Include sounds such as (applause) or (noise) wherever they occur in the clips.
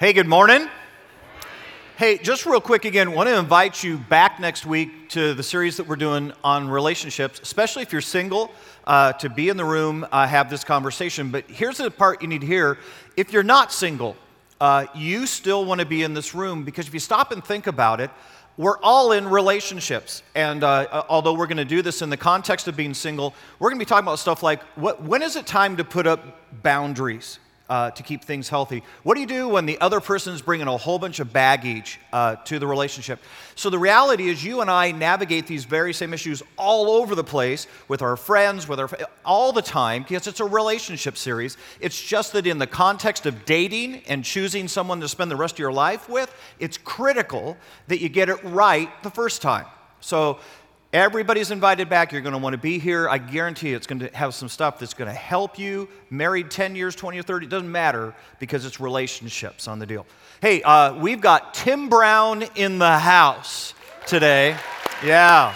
Hey, good morning. Hey, just real quick again, want to invite you back next week to the series that we're doing on relationships, especially if you're single, uh, to be in the room, uh, have this conversation. But here's the part you need to hear. If you're not single, uh, you still want to be in this room because if you stop and think about it, we're all in relationships. And uh, although we're going to do this in the context of being single, we're going to be talking about stuff like what, when is it time to put up boundaries? Uh, to keep things healthy. What do you do when the other person is bringing a whole bunch of baggage uh, to the relationship? So the reality is, you and I navigate these very same issues all over the place with our friends, with our all the time because it's a relationship series. It's just that in the context of dating and choosing someone to spend the rest of your life with, it's critical that you get it right the first time. So Everybody's invited back. You're going to want to be here. I guarantee you it's going to have some stuff that's going to help you. Married 10 years, 20 or 30, it doesn't matter because it's relationships on the deal. Hey, uh, we've got Tim Brown in the house today. Yeah.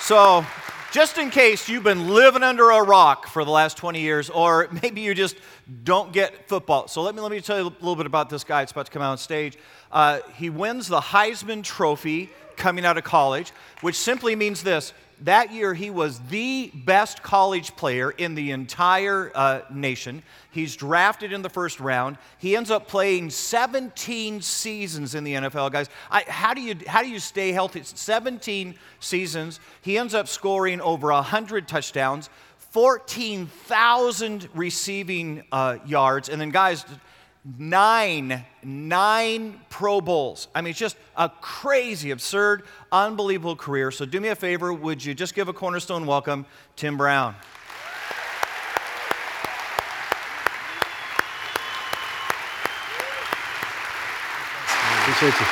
So, just in case you've been living under a rock for the last 20 years, or maybe you just don't get football. So, let me, let me tell you a little bit about this guy that's about to come out on stage. Uh, he wins the Heisman Trophy coming out of college, which simply means this that year he was the best college player in the entire uh, nation. He's drafted in the first round. He ends up playing 17 seasons in the NFL, guys. I, how, do you, how do you stay healthy? 17 seasons. He ends up scoring over 100 touchdowns, 14,000 receiving uh, yards. And then, guys, nine, nine Pro Bowls. I mean, it's just a crazy, absurd, unbelievable career. So do me a favor, would you just give a cornerstone welcome, Tim Brown? Appreciate you.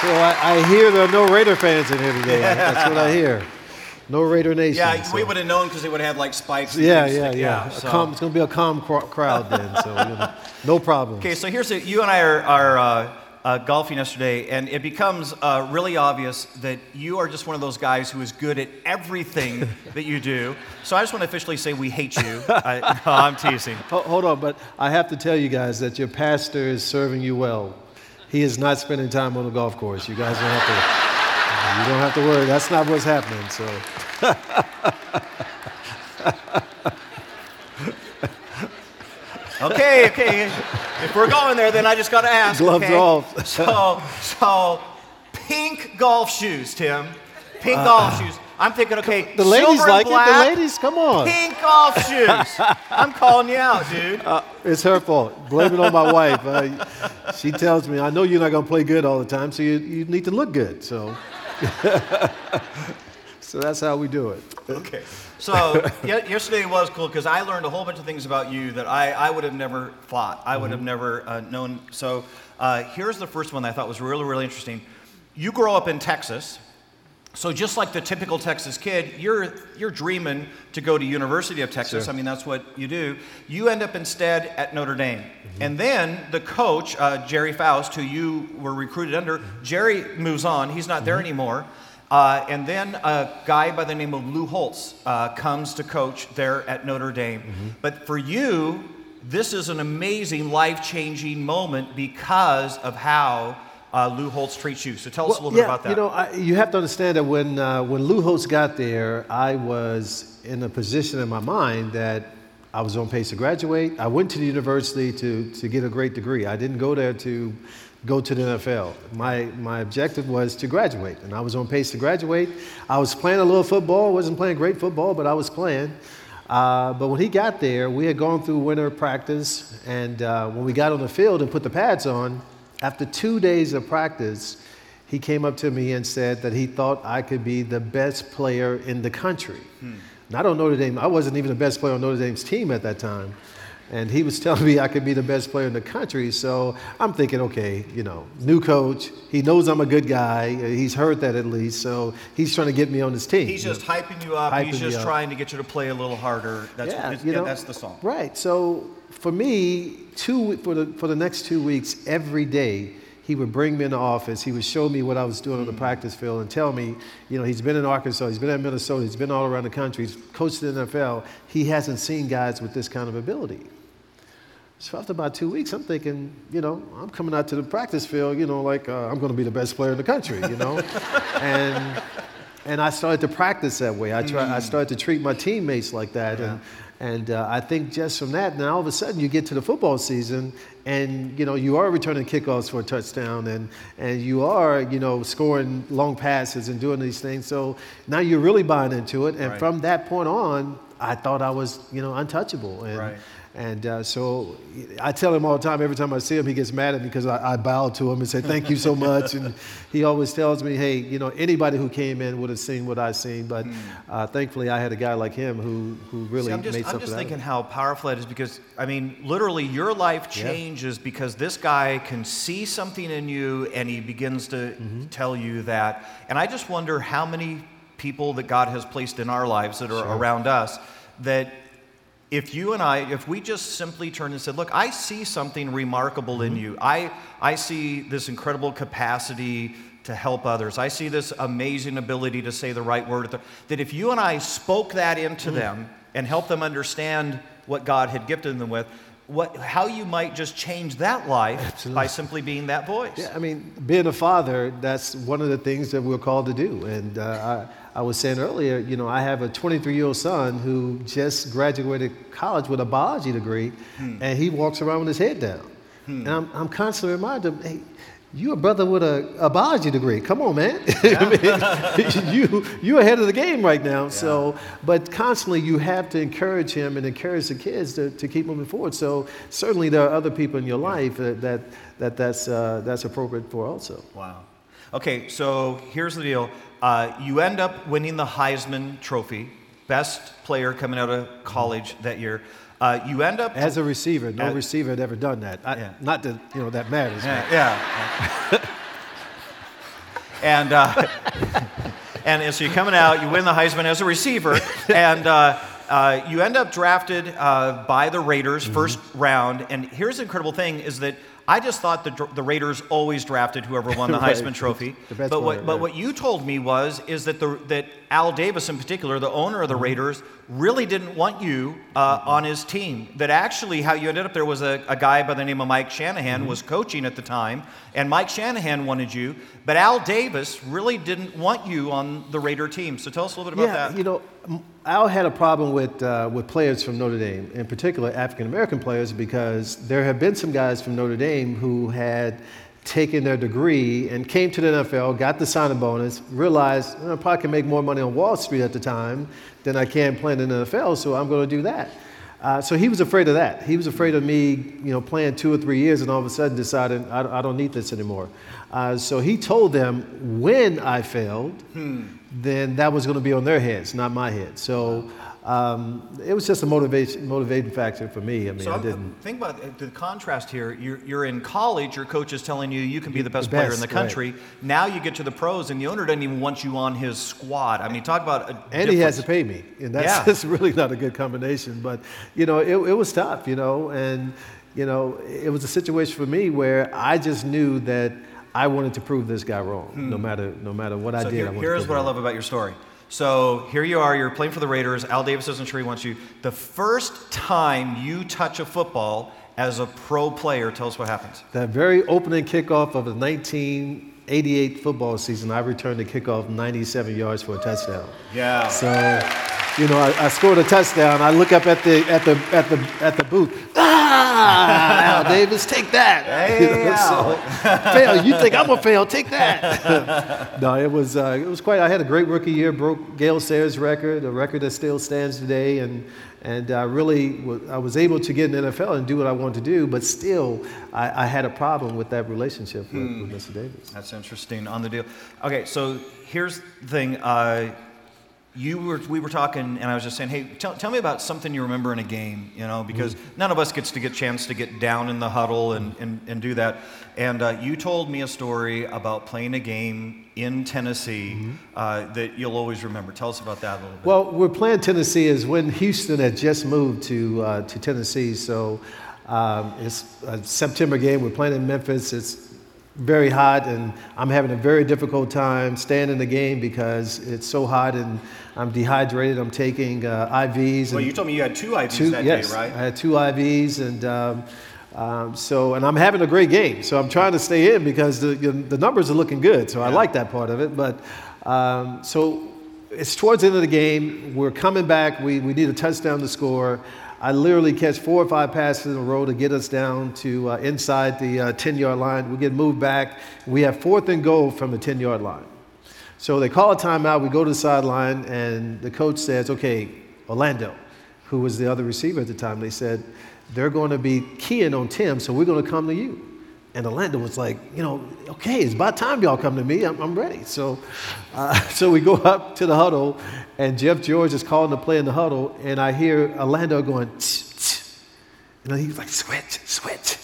So I, I, hear there are no Raider fans in here today. That's what I hear. No Raider Nation. Yeah, so. we would have known because they would have had like spikes. Yeah, yeah, yeah. so. calm, it's going to be a calm crowd then, so you know, (laughs) no problem. Okay, so here's it. You and I are, are uh, uh, golfing yesterday, and it becomes uh, really obvious that you are just one of those guys who is good at everything (laughs) that you do. So I just want to officially say we hate you. (laughs) I, no, I'm teasing. Hold on, but I have to tell you guys that your pastor is serving you well. He is not spending time on the golf course. You guys don't have to. You don't have to worry. That's not what's happening. So. okay, okay. If we're going there, then I just got to ask. Gloves okay? off. so, so, pink golf shoes, Tim. Pink uh, golf shoes. I'm thinking, okay, the ladies like black, it. The ladies, come on. Pink golf shoes. I'm calling you out, dude. Uh, it's her fault. Blame it on my wife. Uh, she tells me, I know you're not going to play good all the time, so you, you need to look good. So. (laughs) so that's how we do it. Okay. So yesterday was cool because I learned a whole bunch of things about you that I, I would have never thought. I would mm-hmm. have never uh, known. So uh, here's the first one that I thought was really, really interesting. You grow up in Texas. So just like the typical Texas kid, you're you're dreaming to go to University of Texas. Sure. I mean, that's what you do. You end up instead at Notre Dame, mm-hmm. and then the coach uh, Gerry Faust, who you were recruited under, mm-hmm. Moves on. He's not there mm-hmm. anymore. Uh, and then a guy by the name of Lou Holtz uh, comes to coach there at Notre Dame. Mm-hmm. But for you, this is an amazing, life changing moment because of how uh, Lou Holtz treats you. So tell us well, a little yeah, bit about that. You know, I, you have to understand that when, uh, when Lou Holtz got there, I was in a position in my mind that I was on pace to graduate. I went to the university to, to get a great degree. I didn't go there to go to the NFL. My, my objective was to graduate, and I was on pace to graduate. I was playing a little football, wasn't playing great football, but I was playing. Uh, but when he got there, we had gone through winter practice, and uh, when we got on the field and put the pads on, after two days of practice, he came up to me and said that he thought I could be the best player in the country. Hmm. Not on Notre Dame, I wasn't even the best player on Notre Dame's team at that time. And he was (laughs) telling me I could be the best player in the country. So I'm thinking, okay, you know, new coach. He knows I'm a good guy. He's heard that at least. So he's trying to get me on his team. He's just hyping you up. Hyping he's just trying to get you to play a little harder. That's, yeah, you know, yeah, that's the song. Right. So for me, two, for, the, for the next two weeks, every day, he would bring me in the office. He would show me what I was doing on the practice field and tell me, you know, he's been in Arkansas, he's been in Minnesota, he's been all around the country, he's coached in the NFL. He hasn't seen guys with this kind of ability. So after about two weeks, I'm thinking, you know, I'm coming out to the practice field, you know, like uh, I'm going to be the best player in the country, you know, (laughs) and and I started to practice that way. I try, I started to treat my teammates like that, and and uh, I think just from that, now all of a sudden you get to the football season, and you know you are returning kickoffs for a touchdown, and and you are you know scoring long passes and doing these things. So now you're really buying into it, and Right. from that point on, I thought I was you know untouchable, and Right. And uh, so I tell him all the time. Every time I see him, he gets mad at me because I, I bow to him and say thank you so (laughs) much. and he always tells me, hey, you know, anybody who came in would have seen what I've seen, but uh, thankfully I had a guy like him who who really Hmm. See, I'm just, made I'm something just out of thinking how powerful that is because, I mean, literally, your life Yeah. changes because this guy can see something in you and he begins to Mm-hmm. tell you that. And I just wonder how many people that God has placed in our lives that are around us that if you and I, if we just simply turned and said, Look, I see something remarkable in Mm-hmm. you, I, I see this incredible capacity to help others, I see this amazing ability to say the right word, that if you and I spoke that into Mm. them and helped them understand what God had gifted them with, what, how you might just change that life by simply being that voice. Yeah, I mean, being a father, that's one of the things that we're called to do. And uh, I, was saying earlier, you know, I have a 23 year old son who just graduated college with a biology degree, and he walks around with his head down. And I'm, I'm constantly reminded, him, hey, you're a brother with a, a biology degree. Come on, man. (laughs) I mean, (laughs) you, you're ahead of the game right now. So, but constantly you have to encourage him and encourage the kids to, to keep moving forward. So certainly there are other people in your life that, that, that that's, uh, that's appropriate for also. Wow. Okay, so here's the deal. Uh, you end up winning the Heisman Trophy, best player coming out of college that year. Uh, you end up As a receiver, no As- receiver had ever done that. I, Yeah. Not that you know that matters. Yeah. yeah. and uh, (laughs) and so you're coming out, you win the Heisman as a receiver, and uh, uh, you end up drafted uh, by the Raiders Mm-hmm. first round. And here's the incredible thing: is that I just thought the, the Raiders always drafted whoever won the (laughs) Right. Heisman Trophy. (laughs) The but what, but what you told me was is that the that Al Davis in particular, the owner of the Mm-hmm. Raiders, really didn't want you uh, on his team. That actually how you ended up there was a, a guy by the name of Mike Shanahan Mm-hmm. was coaching at the time, and Mike Shanahan wanted you, but Al Davis really didn't want you on the Raider team. So tell us a little bit about yeah, that. you know, Al had a problem with uh, with players from Notre Dame, in particular African American players, because there have been some guys from Notre Dame who had taken their degree and came to the NFL, got the signing bonus, realized "Oh, I probably can make more money on Wall Street at the time than I can playing in the NFL, so I'm going to do that. Uh, so he was afraid of that. He was afraid of me, you know, playing two or three years and all of a sudden deciding I, I don't need this anymore. Uh, so he told them when I failed, then that was going to be on their heads, not my head. So um, it was just a motivation, motivating factor for me. I mean, So I didn't. think about it, the contrast here. You're, you're in college, your coach is telling you you can be the best, The player in best, the right. country. Now you get to the pros, and the owner doesn't even want you on his squad. I mean, talk about a And he has to pay me, and that's, Yeah. that's really not a good combination. But you know, it, it was tough, you know, and you know, it was a situation for me where I just knew that I wanted to prove this guy wrong, no matter no matter what I Hmm. So did. here- I here's what I love about your story. So here you are, you're playing for the Raiders. Al Davis isn't sure he wants you. The first time you touch a football as a pro player, tell us what happens. That very opening kickoff of the 1988 football season, I returned the kickoff 97 yards for a touchdown. Yeah. So, you know, I, I scored a touchdown. I look up at the at the at the at the booth. Ah, Al Davis, take that. (laughs) Hey, Al. (laughs) so, fail. You think I'm gonna fail? Take that. (laughs) no, it was uh, it was quite. I had a great rookie year. Broke Gale Sayers' record, a record that still stands today, and and I really wa- I was able to get in the NFL and do what I wanted to do. But still, I, I had a problem with that relationship with, with Mr. Davis. That's interesting on the deal. Okay, so here's the thing. Uh, you were, we were talking, and I was just saying, hey, tell, tell me about something you remember in a game, you know, because none of us gets to get chance to get down in the huddle and, and, and do that. And uh, you told me a story about playing a game in Tennessee uh, that you'll always remember. Tell us about that a little bit. Well, we're playing Tennessee is when Houston had just moved to uh, to Tennessee, so um, it's a September game. We're playing in Memphis. It's very hot, and I'm having a very difficult time staying in the game because it's so hot and I'm dehydrated. I'm taking uh, IVs. Well, you told me you had two IVs two, that yes, day, right? I had two IVs, and um, um, so and I'm having a great game. So I'm trying to stay in because the the numbers are looking good. So I like that part of it. But um, so it's towards the end of the game. We're coming back. We we need a touchdown to score. I literally catch four or five passes in a row to get us down to uh, inside the uh, 10 yard line. We get moved back. We have fourth and goal from the 10 yard line. So they call a timeout. We go to the sideline, and the coach says, Okay, Orlando, who was the other receiver at the time, they said, They're going to be keying on Tim, so we're going to come to you. And Orlando was like, you know, okay, it's about time y'all come to me. I'm, I'm ready. So, uh, (laughs) so we go up to the huddle, and Jeff George is calling the play in the huddle, and I hear Orlando going, tch, tch. and he's like, switch, switch.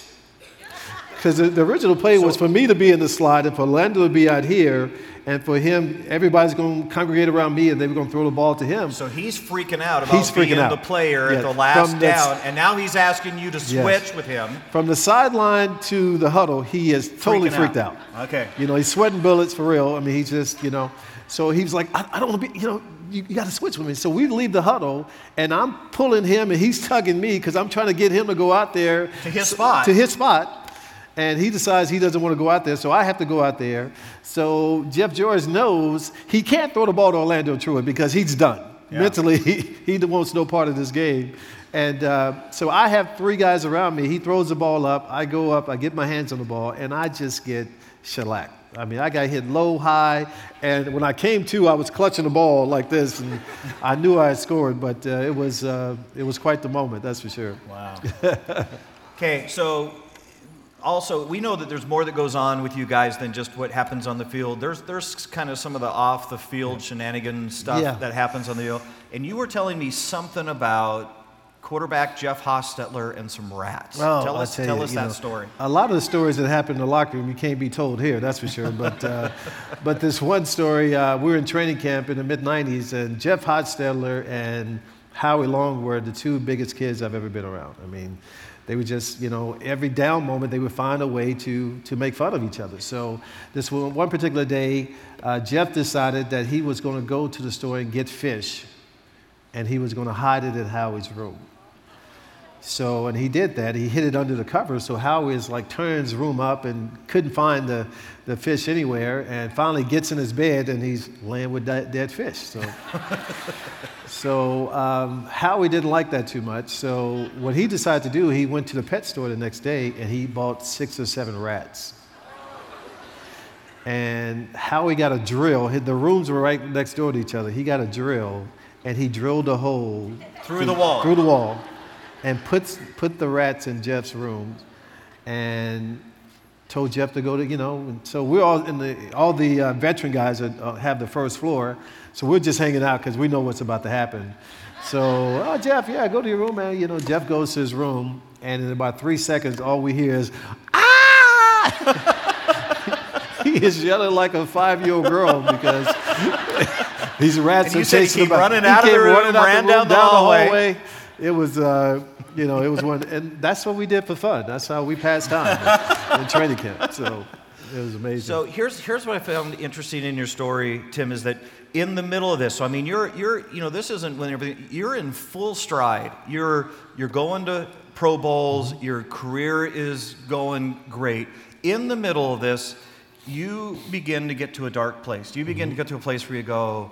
Because the, the, original play so, was for me to be in the slot and for Orlando to be out here, and for him, everybody's going to congregate around me, and they were going to throw the ball to him. So he's freaking out about he's freaking being out. the player yeah. at the last From down, the, and now he's asking you to switch yes. with him. From the sideline to the huddle, he is totally freaking freaked out. out. Okay. You know, he's sweating bullets for real. I mean, he's just, you know, so he's like, I, I don't want to be, you know, you, you got to switch with me. So we leave the huddle, and I'm pulling him, and he's tugging me because I'm trying to get him to go out there to his spot. To his spot and he decides he doesn't want to go out there, so I have to go out there. So Jeff George knows he can't throw the ball to Orlando Truitt because he's done. Yeah. Mentally, (laughs) he, he wants no part of this game. And uh, so I have three guys around me. He throws the ball up. I go up. I get my hands on the ball, and I just get shellacked. I mean, I got hit low, high, and when I came to, I was clutching the ball like this, and I knew I had scored. But uh, it was uh, it was quite the moment, that's for sure. Wow. (laughs) okay, so also, we know that there's more that goes on with you guys than just what happens on the field. There's, there's kind of some of the off the field shenanigans stuff Yeah. that happens on the field. And you were telling me something about quarterback Jeff Hostetler and some rats. Well, tell us, tell tell you, us you that know, story. A lot of the stories that happen in the locker room, you can't be told here, that's for sure. But, uh, (laughs) but this one story, uh, we were in training camp in the mid 90s, and Jeff Hostetler and Howie Long were the two biggest kids I've ever been around. I mean, they would just, you know, every down moment they would find a way to, to make fun of each other. So this one, one particular day, uh, Jeff decided that he was going to go to the store and get fish, and he was going to hide it in Howie's room. So, and he did that. He hid it under the covers. So Howie is like turning his room up and couldn't find the, the fish anywhere. And finally gets in his bed and he's laying with dead, dead fish. So, (laughs) so um, Howie didn't like that too much. So what he decided to do, he went to the pet store the next day and he bought six or seven rats. And Howie got a drill. The rooms were right next door to each other. He got a drill and he drilled a hole through the wall. Through the wall and puts, put the rats in Jeff's room and told Jeff to go to, you know, and so we're all in the, all the uh, veteran guys are, uh, have the first floor. So we're just hanging out because we know what's about to happen. So, oh, Jeff, yeah, go to your room, man. You know, Jeff goes to his room, and in about three seconds, all we hear is, ah! (laughs) he is yelling like a five year old girl because (laughs) these rats and are chasing him. He running out of the room, ran the room, down the hallway. hallway. It was, uh, you know, it was one, and that's what we did for fun. That's how we passed time in training camp. So it was amazing. So here's here's what I found interesting in your story, Tim, is that in the middle of this, so I mean, you're you're you know, this isn't when everything you're in full stride. You're you're going to Pro Bowls. Your career is going great. In the middle of this, you begin to get to a dark place. You begin mm-hmm. to get to a place where you go,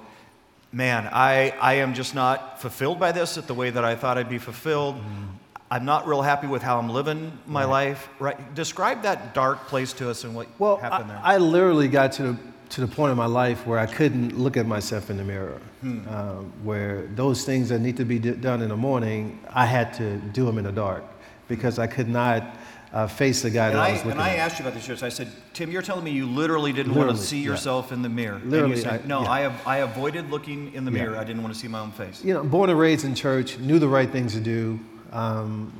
man, I, I am just not fulfilled by this at the way that I thought I'd be fulfilled. Mm. I'm not real happy with how I'm living my right. life. Right? Describe that dark place to us and what well, happened there. I, I literally got to the, to the point in my life where I couldn't look at myself in the mirror. Hmm. Um, where those things that need to be d- done in the morning, I had to do them in the dark because I could not uh, face the guy and that I, I was looking And I at. asked you about this year, so I said, Tim, you're telling me you literally didn't literally, want to see yeah. yourself in the mirror. Literally, and you said, I, no, yeah. I, have, I avoided looking in the Yeah. mirror. I didn't want to see my own face. You know, born and raised in church, knew the right things to do, um,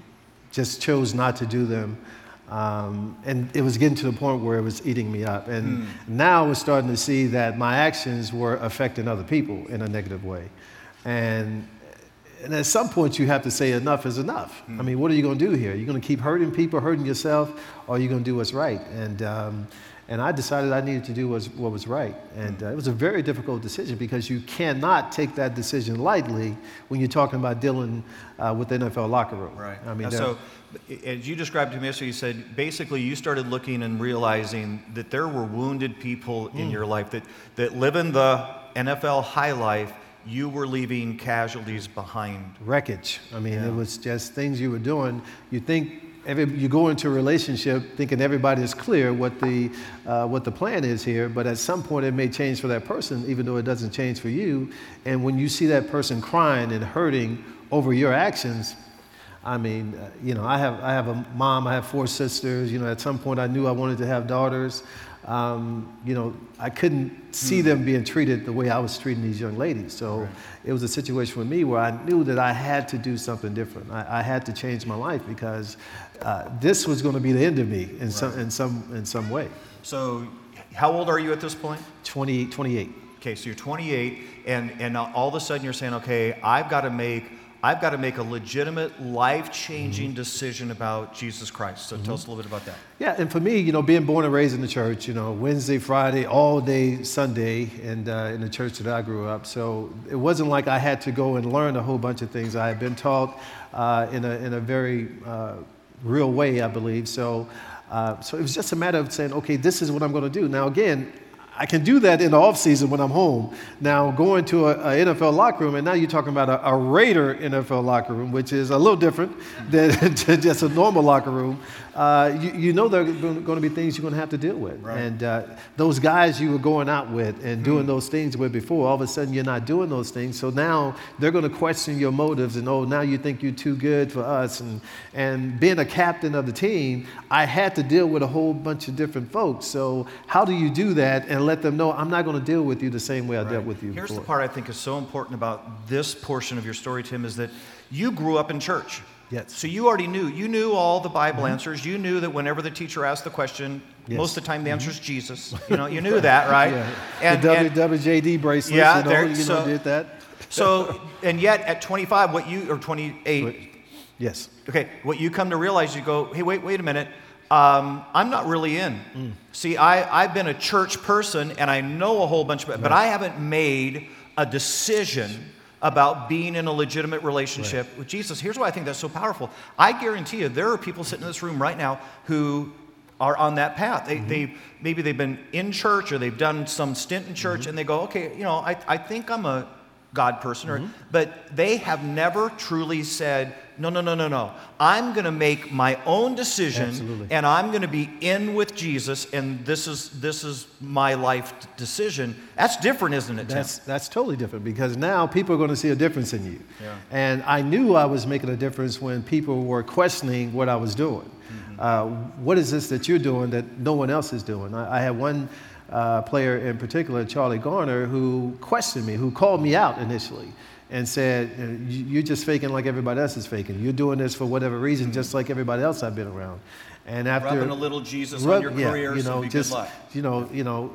just chose not to do them. Um, and it was getting to the point where it was eating me up. And Hmm. now we're starting to see that my actions were affecting other people in a negative way. And and at some point, you have to say enough is enough. I mean, what are you going to do here? You're going to keep hurting people, hurting yourself, or are you going to do what's right? And, um, and I decided I needed to do was, what was right. And uh, it was a very difficult decision because you cannot take that decision lightly when you're talking about dealing uh, with the NFL locker room. Right. I mean, so as you described to me yesterday, you said basically you started looking and realizing that there were wounded people in your life that, that live in the NFL high life you were leaving casualties behind. Wreckage. I mean, Yeah. it was just things you were doing. You think every, you go into a relationship thinking everybody is clear what the uh, what the plan is here, but at some point it may change for that person, even though it doesn't change for you. And when you see that person crying and hurting over your actions. I mean, uh, you know, I have, I have a mom, I have four sisters. You know, at some point I knew I wanted to have daughters. Um, you know, I couldn't see them being treated the way I was treating these young ladies. So it was a situation for me where I knew that I had to do something different. I, I had to change my life because uh, this was going to be the end of me in, some, in, some, in some way. So, how old are you at this point? 20, 28. Okay, so you're 28, and, and all of a sudden you're saying, okay, I've got to make, I've got to make a legitimate, life-changing decision about Jesus Christ. So tell us a little bit about that. Yeah, and for me, you know, being born and raised in the church, you know, Wednesday, Friday, all day Sunday, and uh, in the church that I grew up. So it wasn't like I had to go and learn a whole bunch of things. I had been taught uh, in, a, in a very uh, real way, I believe. So, uh, so it was just a matter of saying, okay, this is what I'm going to do. Now, again, I can do that in the off season when I'm home. Now, going to an NFL locker room, and now you're talking about a, a Raider NFL locker room, which is a little different (laughs) (laughs) than just a normal locker room. Uh, you, you, know there are going to be things you're going to have to deal with. Right. And uh, those guys you were going out with and doing those things with before, all of a sudden you're not doing those things. So now they're going to question your motives and, oh, now you think you're too good for us. And, and being a captain of the team, I had to deal with a whole bunch of different folks. So how do you do that and let them know I'm not going to deal with you the same way I dealt with you Here's before? the part I think is so important about this portion of your story, Tim, is that you grew up in church. Yes. So you already knew. You knew all the Bible mm-hmm. answers. You knew that whenever the teacher asked the question, Yes. most of the time the answer is mm-hmm. Jesus. (laughs) You know, you knew that, right? Yeah. And, the and WWJD bracelets, Yeah, you know, there- you know, so- did that. so, and yet at 25, what you or 28, Yes. okay, what you come to realize, you go, hey, wait, wait a minute. Um, I'm not really in. Mm. See, I, I've been a church person and I know a whole bunch of it, but I haven't made a decision about being in a legitimate relationship with Jesus. Here's why I think that's so powerful. I guarantee you, there are people sitting in this room right now who are on that path. They, Mm-hmm. they maybe they've been in church or they've done some stint in church Mm-hmm. and they go, okay, you know, I, I think I'm a God person, Mm-hmm. or, but they have never truly said, no, no, no, no, no. I'm going to make my own decision, Absolutely. and I'm going to be in with Jesus, and this is this is my life decision. That's different, isn't it, Tim? That's, that's totally different because now people are going to see a difference in you. Yeah. And I knew I was making a difference when people were questioning what I was doing. Mm-hmm. Uh, what is this that you're doing that no one else is doing? I, I had one uh, player in particular, Charlie Garner, who questioned me, who called me out initially and said, "Uh, "You- You're just faking like everybody else is faking. You're doing this for whatever reason, just like everybody else I've been around. And after Rubbing a little Jesus Rub- on your yeah, career, you so know, be just you know, you know,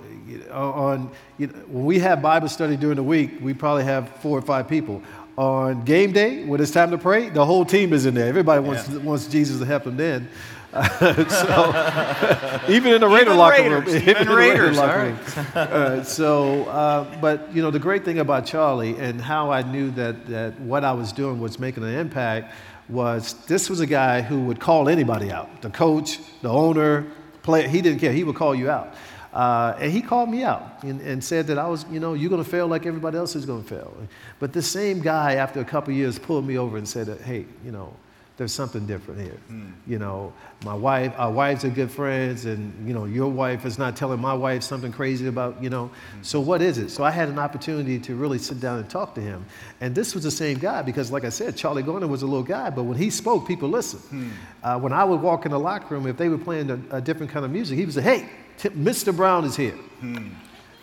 on you know, when we have Bible study during the week, we probably have four or five people. On game day, when it's time to pray, the whole team is in there. Everybody wants Yeah. wants Jesus to help them then. (laughs) so (laughs) even in the Raider Even locker Raiders, room, even in the Raider Raiders, locker room. (laughs) Uh, so, uh, but you know, the great thing about Charlie and how I knew that that what I was doing was making an impact was this was a guy who would call anybody out, the coach, the owner, player. He didn't care. He would call you out. Uh, and he called me out and, and said that I was, you know, you're going to fail like everybody else is going to fail. But the same guy, after a couple years, pulled me over and said, that, hey, you know, there's something different here. Hmm. You know, my wife, our wives are good friends, and you know, your wife is not telling my wife something crazy about, you know. Hmm. So what is it? So I had an opportunity to really sit down and talk to him. And this was the same guy because, like I said, Charlie Garner was a little guy, but when he spoke, people listened. Hmm. Uh, when I would walk in the locker room, if they were playing a, a different kind of music, he would say, "Hey, Tim, Mr. Brown is here,"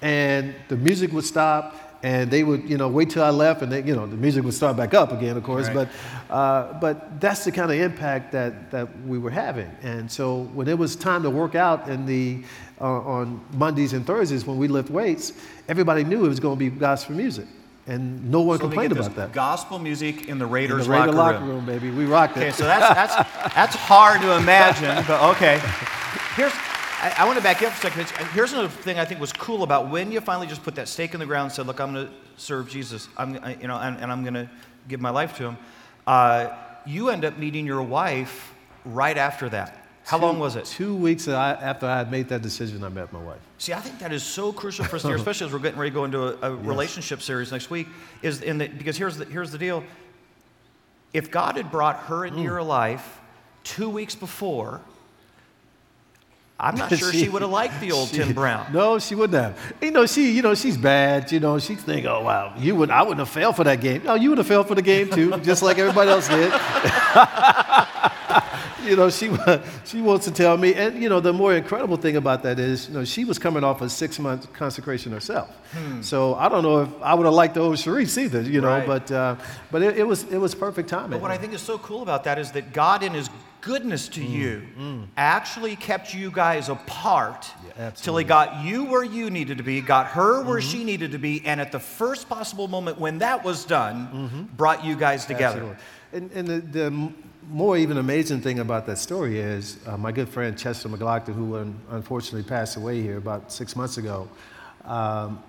and the music would stop. And they would, you know, wait till I left, and they, you know, the music would start back up again, of course. Right. But uh, but that's the kind of impact that, that we were having. And so when it was time to work out in the, uh, on Mondays and Thursdays when we lift weights, everybody knew it was going to be gospel music. and no one So complained about that. Gospel music in the In Raiders the Raider locker, locker room, baby, we rocked it. Okay, so that's, that's, that's hard to imagine, but okay. (laughs) Here's, I, I want to back you up for a second. Uh, here's another thing I think was cool about when you finally just put that stake in the ground and said, look, I'm going to serve Jesus, I'm, I- you know, and, and I'm going to give my life to him. Uh, you end up meeting your wife right after that. How Two- long was it? Two weeks after I had made that decision, I met my wife. See, I think that is so crucial for us here, (laughs) especially as we're getting ready to go into a, a relationship series next week. Is in the, because here's the, here's the deal. If God had brought her into mm. your life two weeks before, I'm not (laughs) sure she, would have liked the old she- Tim Brown. No, she wouldn't have. You know, she, you know, she's bad. You know, she think, oh wow, you would, I wouldn't have failed for that game. No, you would have failed for the game too, (laughs) just like everybody else did. (laughs) you know, she she wants to tell me, and you know, the more incredible thing about that is, you know, she was coming off a six month consecration herself. So I don't know if I would have liked the old Sharice either, you know, Right. but uh, but it, it was it was perfect timing. But what I think is so cool about that is that God, in His goodness to you, actually kept you guys apart Yeah, till He got you where you needed to be, got her where she needed to be, and at the first possible moment when that was done, brought you guys together. Absolutely. And, and the, the more even amazing thing about that story is uh, my good friend Chester McGlockton, who un- unfortunately passed away here about six months ago. Um,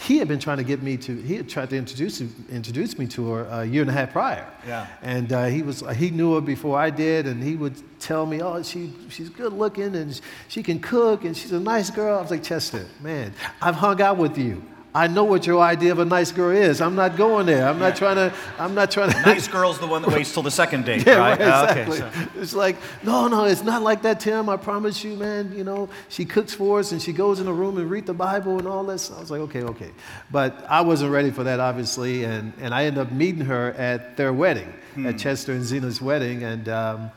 he had been trying to get me to. He had tried to introduce introduce me to her a year and a half prior. Yeah. And uh, he was he knew her before I did, and he would tell me, "Oh, she she's good looking, and she can cook, and she's a nice girl." I was like, Chester, man, I've hung out with you. I know what your idea of a nice girl is. I'm not going there. I'm not trying to. I'm not trying to. Nice girl's the one that waits till the second date, (laughs) Yeah, right? right, Uh, exactly. Okay, so- It's like, no, no, it's not like that, Tim. I promise you, man. You know, she cooks for us and she goes in the room and read the Bible and all this. I was like, okay, okay. But I wasn't ready for that, obviously. And, and I ended up meeting her at their wedding, Hmm. at Chester and Zena's wedding. And, um,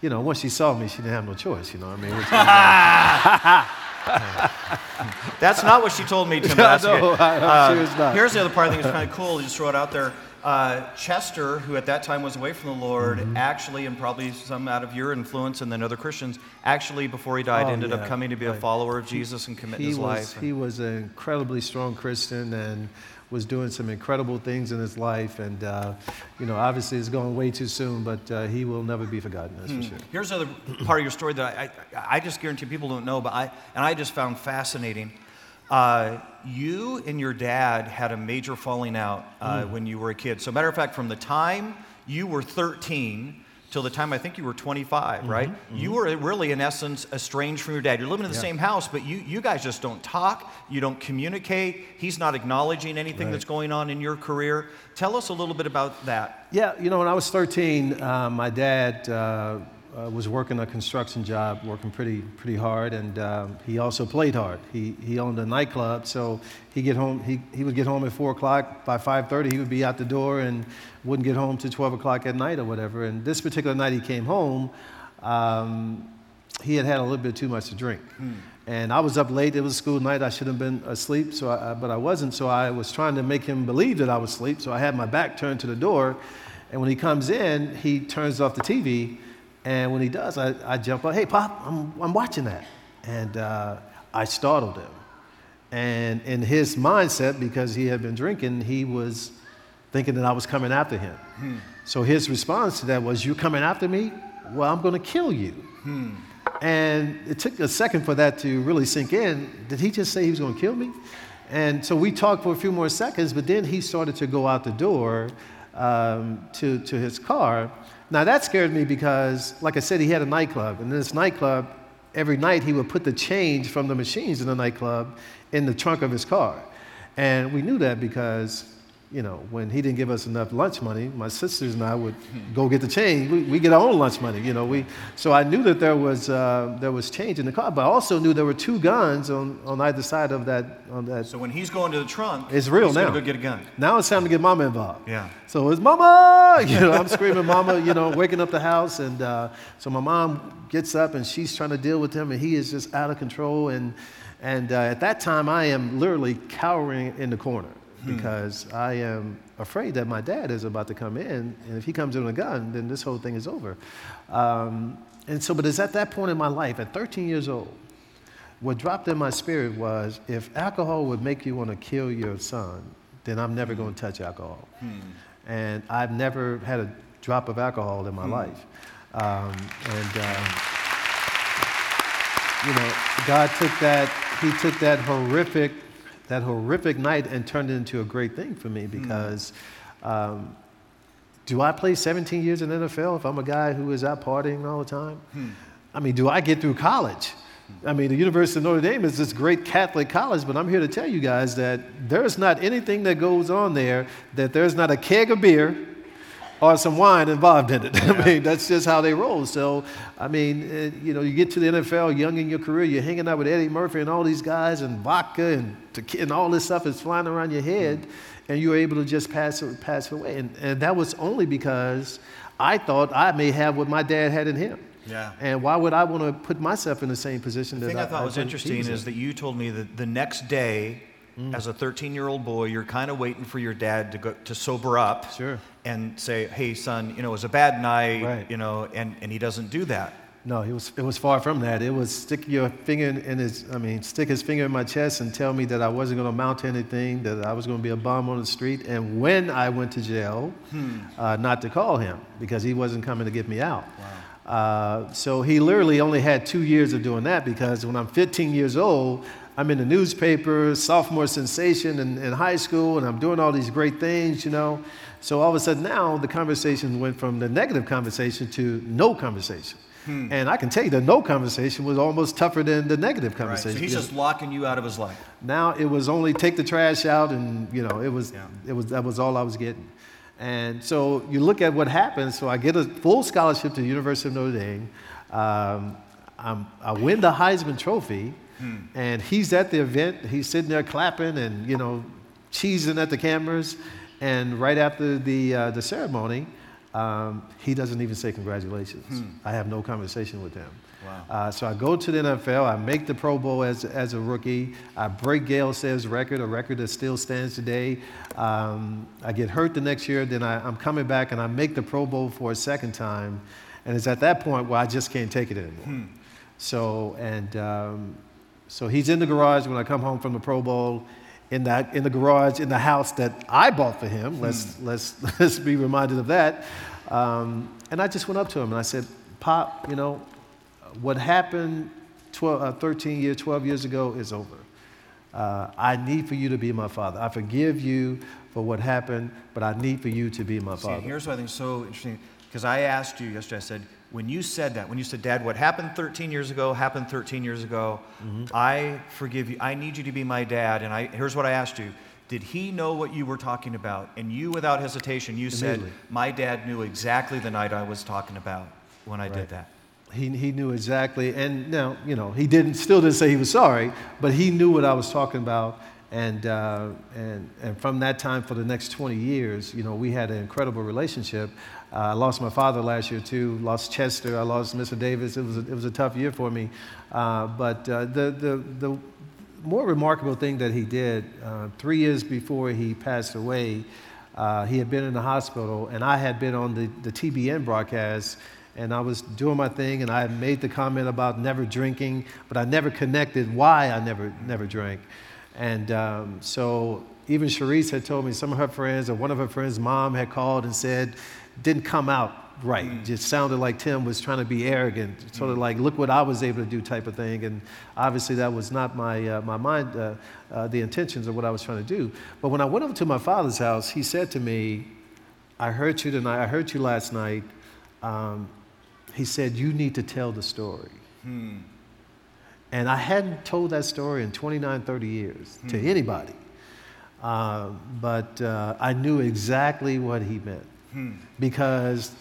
you know, once she saw me, she didn't have no choice, you know what I mean? (laughs) (laughs) Was, (laughs) That's not what she told me, Tim. (laughs) but I that's okay. know, I- I'm sure not. Here's the other part I think is kind of cool. You Just throw it out there. Uh, Chester, who at that time was away from the Lord, Mm-hmm. actually, and probably some out of your influence and then other Christians, actually, before he died, Oh, ended up coming to be a follower of Jesus and commit he his was, life. he was an incredibly strong Christian and was doing some incredible things in his life. And, uh, you know, obviously it's going way too soon, but uh, he will never be forgotten, that's for sure. Here's another part of your story that I, I, I just guarantee people don't know, but I, and I just found fascinating. Uh, you and your dad had a major falling out uh, Hmm. when you were a kid. So, matter of fact, from the time you were 13 till the time I think you were 25, Mm-hmm, right? You were really, in essence, estranged from your dad. You're living in the Yeah. same house, but you, you guys just don't talk. You don't communicate. He's not acknowledging anything Right. that's going on in your career. Tell us a little bit about that. Yeah, you know, when I was 13, uh, my dad uh, uh, was working a construction job, working pretty pretty hard, and um, he also played hard. He he owned a nightclub, so he get home he, he would get home at four o'clock. By 5:30, he would be out the door and wouldn't get home till 12 o'clock at night or whatever. And this particular night, he came home. Um, he had had a little bit too much to drink. And I was up late. It was school night. I should have been asleep, so I, but I wasn't. So I was trying to make him believe that I was asleep. So I had my back turned to the door. And when he comes in, he turns off the TV. And when he does, I, I jump up, hey, Pop, I'm, I'm watching that. And uh, I startled him. And in his mindset, because he had been drinking, he was thinking that I was coming after him. So his response to that was, You're coming after me? Well, I'm going to kill you. And it took a second for that to really sink in. Did he just say he was going to kill me? And so we talked for a few more seconds, but then he started to go out the door um, to, to his car. Now that scared me because, like I said, he had a nightclub. And in this nightclub, every night he would put the change from the machines in the nightclub in the trunk of his car. And we knew that because, you know, when he didn't give us enough lunch money, my sisters and I would go get the change. We, we get our own lunch money, you know. We, so I knew that there was, uh, there was change in the car, but I also knew there were two guns on, on either side of that. On that. So, when he's going to the trunk, It's real now. to go get a gun. Now it's time to get mama involved. Yeah. So it's mama, (laughs) you know, I'm screaming mama, you know, waking up the house. And uh, so my mom gets up and she's trying to deal with him and he is just out of control. And, and uh, at that time, I am literally cowering in the corner because I am afraid that my dad is about to come in. And if he comes in with a gun, then this whole thing is over. Um, and so, but it's at that point in my life, at 13 years old, what dropped in my spirit was if alcohol would make you want to kill your son, then I'm never going to touch alcohol. And I've never had a drop of alcohol in my life. Um, and, um, you know, God took that, He took that horrific, that horrific night and turned it into a great thing for me because um, do I play 17 years in NFL if I'm a guy who is out partying all the time? I mean, do I get through college? I mean, the University of Notre Dame is this great Catholic college, but I'm here to tell you guys that there's not anything that goes on there that there's not a keg of beer or some wine involved in it. (laughs) I mean, that's just how they roll. So, I mean, it, you know, you get to the NFL young in your career, you're hanging out with Eddie Murphy and all these guys, and vodka and, and all this stuff is flying around your head, mm-hmm. and you're able to just pass it, pass away. And, and that was only because I thought I may have what my dad had in him. Yeah. And why would I want to put myself in the same position The that thing I thought was interesting was in? is that you told me that the next day, Mm. as a 13 year old boy, you're kind of waiting for your dad to go to sober up Sure. and say, "Hey, son, you know, it was a bad night," Right. you know, and, and he doesn't do that. No, it was, it was far from that. It was stick your finger in his, I mean, stick his finger in my chest and tell me that I wasn't going to amount to anything, that I was going to be a bum on the street. And when I went to jail, uh, not to call him because he wasn't coming to get me out. Uh, so he literally only had two years of doing that because when I'm 15 years old, I'm in the newspaper, sophomore sensation in, in high school, and I'm doing all these great things, you know. So all of a sudden now the conversation went from the negative conversation to no conversation. And I can tell you the no conversation was almost tougher than the negative conversation. Right. So he's just locking you out of his life. now it was only take the trash out and you know it was Yeah. it was that was all I was getting. And so you look at what happens. So I get a full scholarship to the University of Notre Dame. Um, I'm, I win the Heisman Trophy, and he's at the event. He's sitting there clapping and you know cheesing at the cameras. And right after the uh, the ceremony, um, he doesn't even say congratulations. I have no conversation with him. Wow. Uh, so I go to the NFL. I make the Pro Bowl as, as a rookie. I break Gale Sayers' record, a record that still stands today. Um, I get hurt the next year. Then I, I'm coming back and I make the Pro Bowl for a second time. And it's at that point where I just can't take it anymore. So and um, so he's in the garage when I come home from the Pro Bowl. In that in the garage in the house that I bought for him. Let's let's (laughs) let's be reminded of that. Um, and I just went up to him and I said, "Pop, you know, what happened 12, uh, 13 years, 12 years ago is over. Uh, I need for you to be my father. I forgive you for what happened, but I need for you to be my father. See, father. here's what I think is so interesting because I asked you yesterday. I said, when you said that, when you said, Dad, what happened 13 years ago happened 13 years ago. I forgive you. I need you to be my dad. And I, here's what I asked you. Did he know what you were talking about? And you, without hesitation, you said, My dad knew exactly the night I was talking about when I did that. He, he knew exactly, and now, you know, he didn't, still didn't say he was sorry, but he knew what I was talking about. And, uh, and, and from that time for the next 20 years, you know, we had an incredible relationship. I lost my father last year too, lost Chester, I lost Mr. Davis. It was a, it was a tough year for me. Uh, but uh, the, the, the more remarkable thing that he did, uh, three years before he passed away, he had been in the hospital, and I had been on the, the TBN broadcast, and I was doing my thing, and I had made the comment about never drinking, but I never connected why I never, never drank. And um, so even Sharice had told me some of her friends, or one of her friends' mom had called and said, didn't come out right. Just sounded like Tim was trying to be arrogant, sort of like, look what I was able to do type of thing. And obviously that was not my, uh, my mind, uh, uh, the intentions of what I was trying to do. But when I went over to my father's house, he said to me, I heard you tonight, I heard you last night. Um, he said, you need to tell the story. And I hadn't told that story in 29, 30 years to anybody. Uh, but uh, I knew exactly what he meant because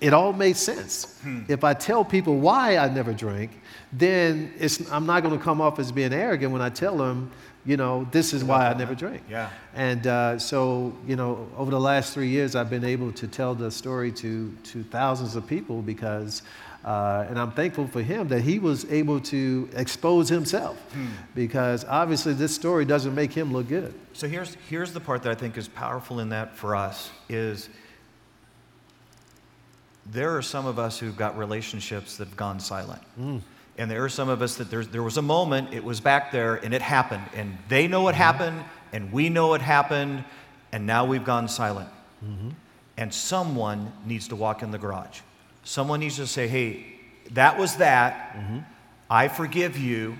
it all made sense. If I tell people why I never drink, then it's, I'm not going to come off as being arrogant when I tell them, you know, this is why I never drink. Yeah. And uh, so, you know, over the last three years, I've been able to tell the story to, to thousands of people because, uh, and I'm thankful for him that he was able to expose himself because obviously this story doesn't make him look good. So here's, here's the part that I think is powerful in that for us is there are some of us who've got relationships that have gone silent. And there are some of us that there's, there was a moment, it was back there, and it happened. And they know what happened, and we know it happened, and now we've gone silent. Mm-hmm. And someone needs to walk in the garage. Someone needs to say, hey, that was that. Mm-hmm. I forgive you,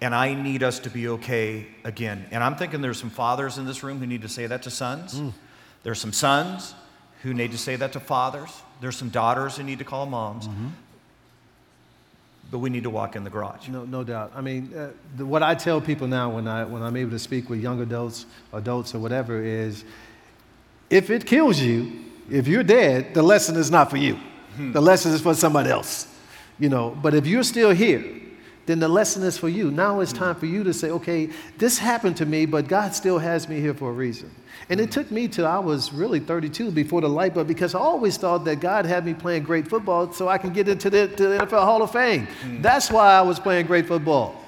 and I need us to be okay again. And I'm thinking there's some fathers in this room who need to say that to sons. Mm. There's some sons who need to say that to fathers. There's some daughters who need to call moms. Mm-hmm. But we need to walk in the garage. No, no doubt. I mean, uh, the, what I tell people now when, I, when I'm able to speak with young adults, adults or whatever is if it kills you, if you're dead, the lesson is not for you. Hmm. The lesson is for somebody else. You know, but if you're still here, then the lesson is for you. Now it's time for you to say, okay, this happened to me, but God still has me here for a reason. And it took me till I was really 32 before the light bulb because I always thought that God had me playing great football so I can get into the, the NFL Hall of Fame. Mm. That's why I was playing great football.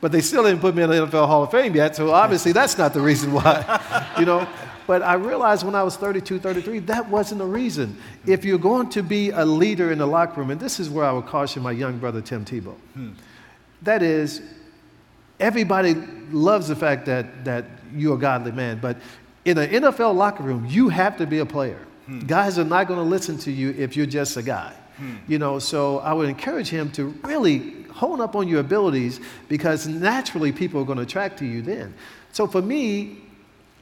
But they still didn't put me in the NFL Hall of Fame yet, so obviously (laughs) that's not the reason why, (laughs) you know. But I realized when I was 32, 33, that wasn't the reason. If you're going to be a leader in the locker room, and this is where I would caution my young brother Tim Tebow, hmm. That is, everybody loves the fact that, that you're a godly man, but in an NFL locker room, you have to be a player. Hmm. Guys are not going to listen to you if you're just a guy. Hmm. You know, so I would encourage him to really hone up on your abilities because naturally people are going to attract to you then. So for me,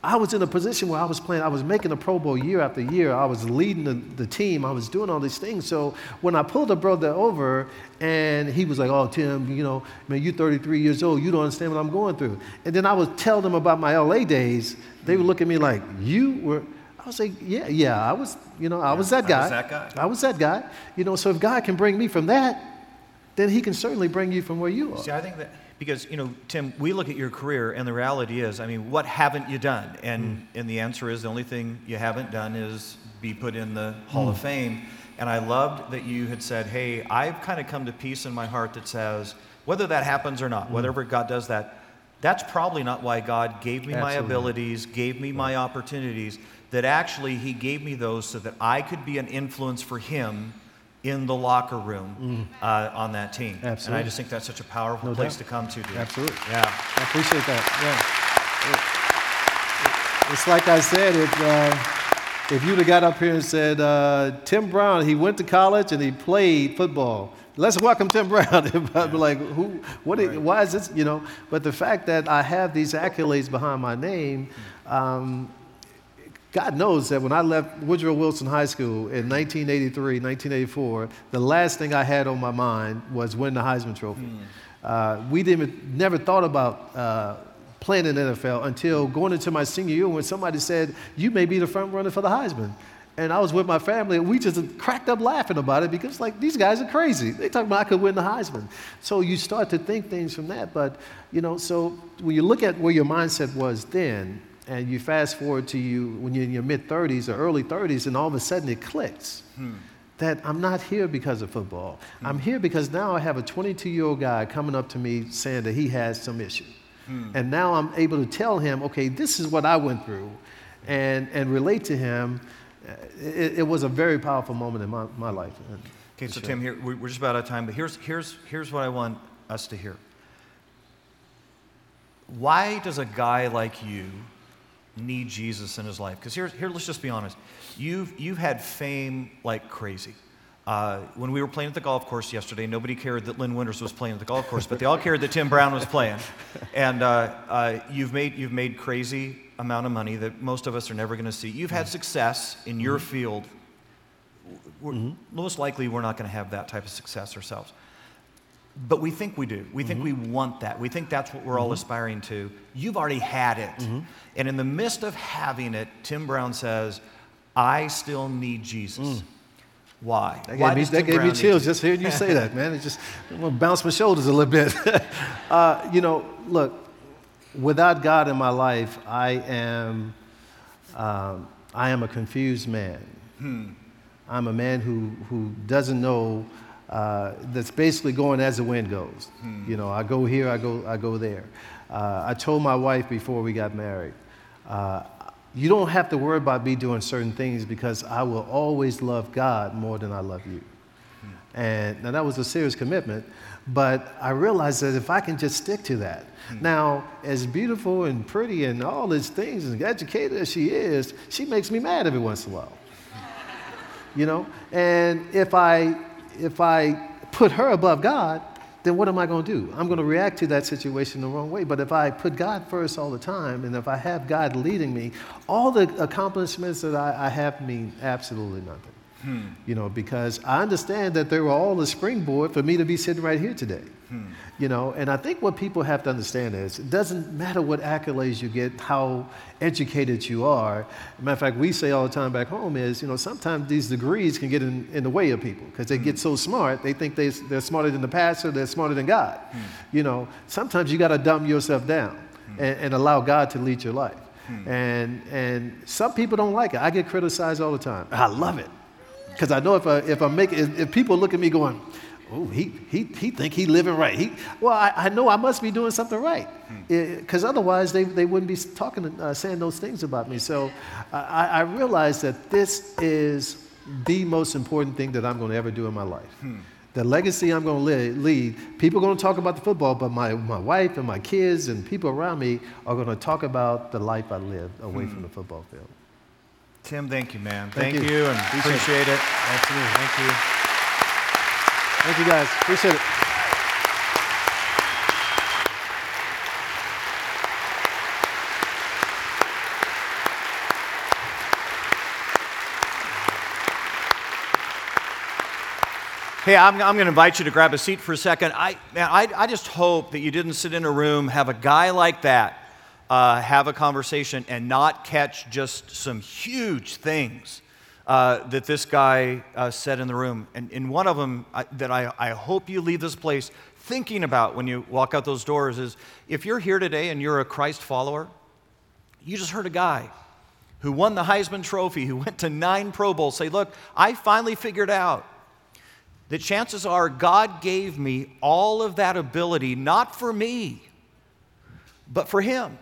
I was in a position where I was playing, I was making a Pro Bowl year after year. I was leading the, the team. I was doing all these things. So when I pulled a brother over and he was like, Oh, Tim, you know, man, you're 33 years old. You don't understand what I'm going through. And then I would tell them about my LA days. They would look at me like, You were. I was like, yeah, yeah, I was, you know, I was that guy. I was that guy. I was that guy. You know, so if God can bring me from that, then he can certainly bring you from where you are. See, I think that because, you know, Tim, we look at your career, and the reality is, I mean, what haven't you done? And, mm. and the answer is the only thing you haven't done is be put in the Hall mm. of Fame. And I loved that you had said, hey, I've kind of come to peace in my heart that says, whether that happens or not, mm. whatever God does that, that's probably not why God gave me Absolutely. my abilities, gave me my opportunities, that actually He gave me those so that I could be an influence for Him in the locker room mm. uh, on that team. Absolutely. And I just think that's such a powerful no place doubt. to come to. Dude. Absolutely. Yeah. I appreciate that. Yeah. It, it's like I said, it, uh, if you'd have got up here and said, uh, Tim Brown, he went to college and he played football. Let's welcome Tim Brown. (laughs) I'd be like, who, what, right. why is this, you know? But the fact that I have these accolades behind my name, um, God knows that when I left Woodrow Wilson High School in 1983, 1984, the last thing I had on my mind was win the Heisman Trophy. Mm. Uh, we didn't, never thought about uh, playing in the NFL until going into my senior year when somebody said, You may be the front runner for the Heisman. And I was with my family, and we just cracked up laughing about it because, like, these guys are crazy. They talk about I could win the Heisman. So you start to think things from that. But, you know, so when you look at where your mindset was then, and you fast forward to you when you're in your mid 30s or early 30s, and all of a sudden it clicks hmm. that I'm not here because of football. Hmm. I'm here because now I have a 22 year old guy coming up to me saying that he has some issue. Hmm. And now I'm able to tell him, okay, this is what I went through, and, and relate to him. It, it was a very powerful moment in my, my life. Okay, so sure. Tim, here, we're just about out of time, but here's, here's, here's what I want us to hear. Why does a guy like you need Jesus in his life. Because here, here, let's just be honest. You've, you've had fame like crazy. Uh, when we were playing at the golf course yesterday, nobody cared that Lynn Winters was playing at the golf course, but they all cared that Tim Brown was playing. And uh, uh, you've, made, you've made crazy amount of money that most of us are never going to see. You've had success in your mm-hmm. field. Mm-hmm. Most likely, we're not going to have that type of success ourselves. But we think we do. We mm-hmm. think we want that. We think that's what we're mm-hmm. all aspiring to. You've already had it. Mm-hmm. And in the midst of having it, Tim Brown says, I still need Jesus. Mm. Why? That Why gave, me, that gave me chills just hearing you say that, man. It just I'm gonna bounce my shoulders a little bit. (laughs) uh, you know, look, without God in my life, I am, um, I am a confused man. Hmm. I'm a man who, who doesn't know uh, that's basically going as the wind goes. Hmm. You know, I go here, I go, I go there. Uh, I told my wife before we got married, uh, you don't have to worry about me doing certain things because I will always love God more than I love you. Hmm. And now that was a serious commitment, But I realized that if I can just stick to that. Now, as beautiful and pretty and all these things and educated as she is, she makes me mad every once in a while. you know? And if I if I put her above God, then what am I going to do? I'm going to react to that situation the wrong way. But if I put God first all the time, and if I have God leading me, all the accomplishments that I, I have mean absolutely nothing. Hmm. You know, because I understand that they were all a springboard for me to be sitting right here today. Hmm. You know, and I think what people have to understand is it doesn't matter what accolades you get, how educated you are. matter of fact, we say all the time back home is, you know, sometimes these degrees can get in, in the way of people because they get so smart, they think they, they're smarter than the pastor, they're smarter than God. Hmm. You know, sometimes you got to dumb yourself down and, and allow God to lead your life. And, and some people don't like it. I get criticized all the time. I love it. Because I know if I, if I make if, if people look at me going, oh, he, he, he think he living right. He, well, I, I know I must be doing something right. Because hmm. otherwise they, they wouldn't be talking, uh, saying those things about me. So I, I realize that this is the most important thing that I'm going to ever do in my life. Hmm. The legacy I'm going to lead, people are going to talk about the football, but my, my wife and my kids and people around me are going to talk about the life I lived away hmm. from the football field. Tim, thank you, man. Thank, thank you. you. and appreciate, appreciate it. it. Absolutely. Thank you. Thank you, guys. Appreciate it. Hey, I'm, I'm going to invite you to grab a seat for a second. I, man, I, I just hope that you didn't sit in a room, have a guy like that uh, have a conversation and not catch just some huge things uh, that this guy uh, said in the room. And, and one of them I, that I, I hope you leave this place thinking about when you walk out those doors is if you're here today and you're a Christ follower, you just heard a guy who won the Heisman Trophy, who went to nine Pro Bowls, say, Look, I finally figured out that chances are God gave me all of that ability, not for me, but for Him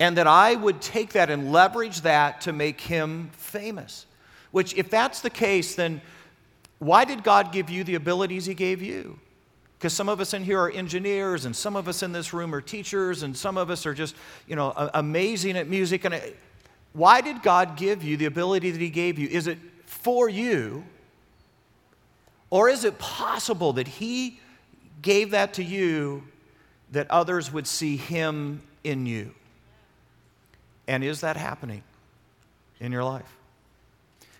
and that I would take that and leverage that to make him famous. Which, if that's the case, then why did God give you the abilities he gave you? Because some of us in here are engineers, and some of us in this room are teachers, and some of us are just, you know, amazing at music. And why did God give you the ability that he gave you? Is it for you? Or is it possible that he gave that to you that others would see him in you? And is that happening in your life?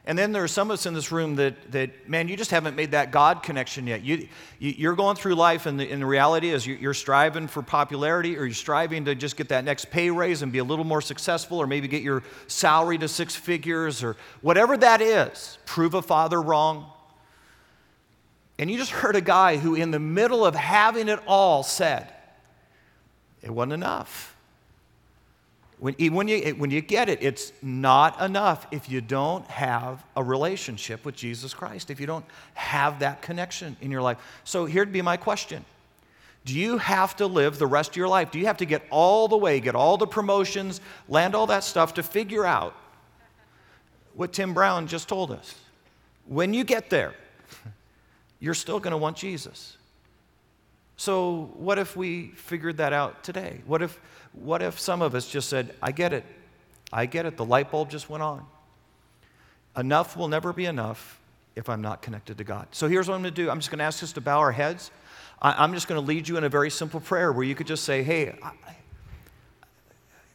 And then there are some of us in this room that, that man, you just haven't made that God connection yet. You, you, are going through life, and the, and the reality is you're striving for popularity, or you're striving to just get that next pay raise and be a little more successful, or maybe get your salary to six figures, or whatever that is. Prove a father wrong. And you just heard a guy who, in the middle of having it all, said, It wasn't enough. When, when, you, when you get it, it's not enough if you don't have a relationship with Jesus Christ, if you don't have that connection in your life. So here'd be my question Do you have to live the rest of your life? Do you have to get all the way, get all the promotions, land all that stuff to figure out what Tim Brown just told us? When you get there, (laughs) you're still going to want Jesus. So, what if we figured that out today? What if what if some of us just said, I get it. I get it. The light bulb just went on. Enough will never be enough if I'm not connected to God. So here's what I'm going to do I'm just going to ask us to bow our heads. I'm just going to lead you in a very simple prayer where you could just say, Hey,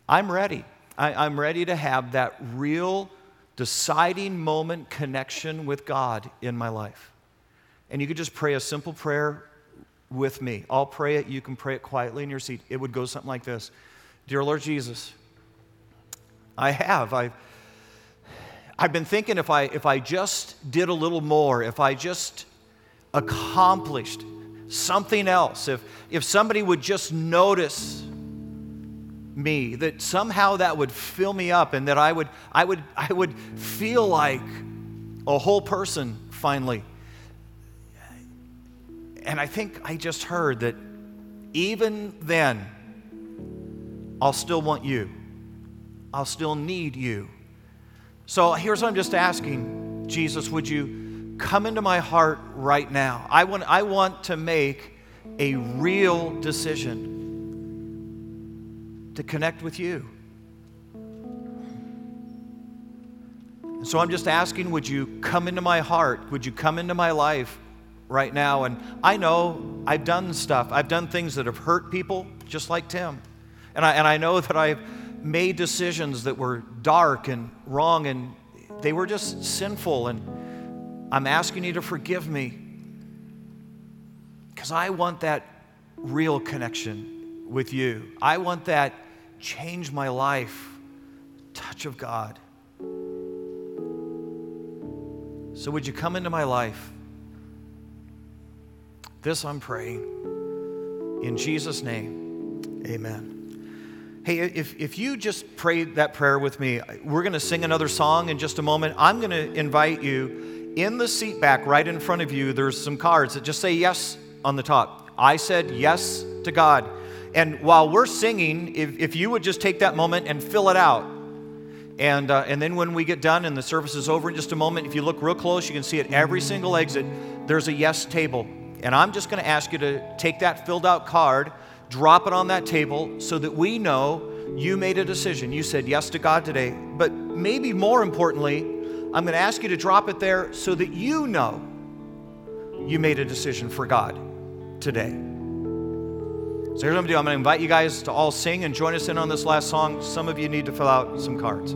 I, am ready. I, I'm ready to have that real deciding moment connection with God in my life. And you could just pray a simple prayer with me. I'll pray it. You can pray it quietly in your seat. It would go something like this Dear Lord Jesus, I have. I've, I've been thinking if I, if I just did a little more, if I just accomplished something else, if, if somebody would just notice me, that somehow that would fill me up and that I would, I would, I would feel like a whole person finally. And I think I just heard that even then, I'll still want you. I'll still need you. So here's what I'm just asking Jesus, would you come into my heart right now? I want, I want to make a real decision to connect with you. So I'm just asking, would you come into my heart? Would you come into my life right now? And I know I've done stuff, I've done things that have hurt people, just like Tim. And I, and I know that I've made decisions that were dark and wrong and they were just sinful. And I'm asking you to forgive me because I want that real connection with you. I want that change my life touch of God. So, would you come into my life? This I'm praying. In Jesus' name, amen. Hey, if, if you just prayed that prayer with me, we're going to sing another song in just a moment. I'm going to invite you in the seat back right in front of you. There's some cards that just say yes on the top. I said yes to God. And while we're singing, if, if you would just take that moment and fill it out, and, uh, and then when we get done and the service is over in just a moment, if you look real close, you can see at every single exit, there's a yes table. And I'm just going to ask you to take that filled out card, drop it on that table so that we know you made a decision. You said yes to God today. But maybe more importantly, I'm going to ask you to drop it there so that you know you made a decision for God today. So here's what I'm going to do I'm going to invite you guys to all sing and join us in on this last song. Some of you need to fill out some cards.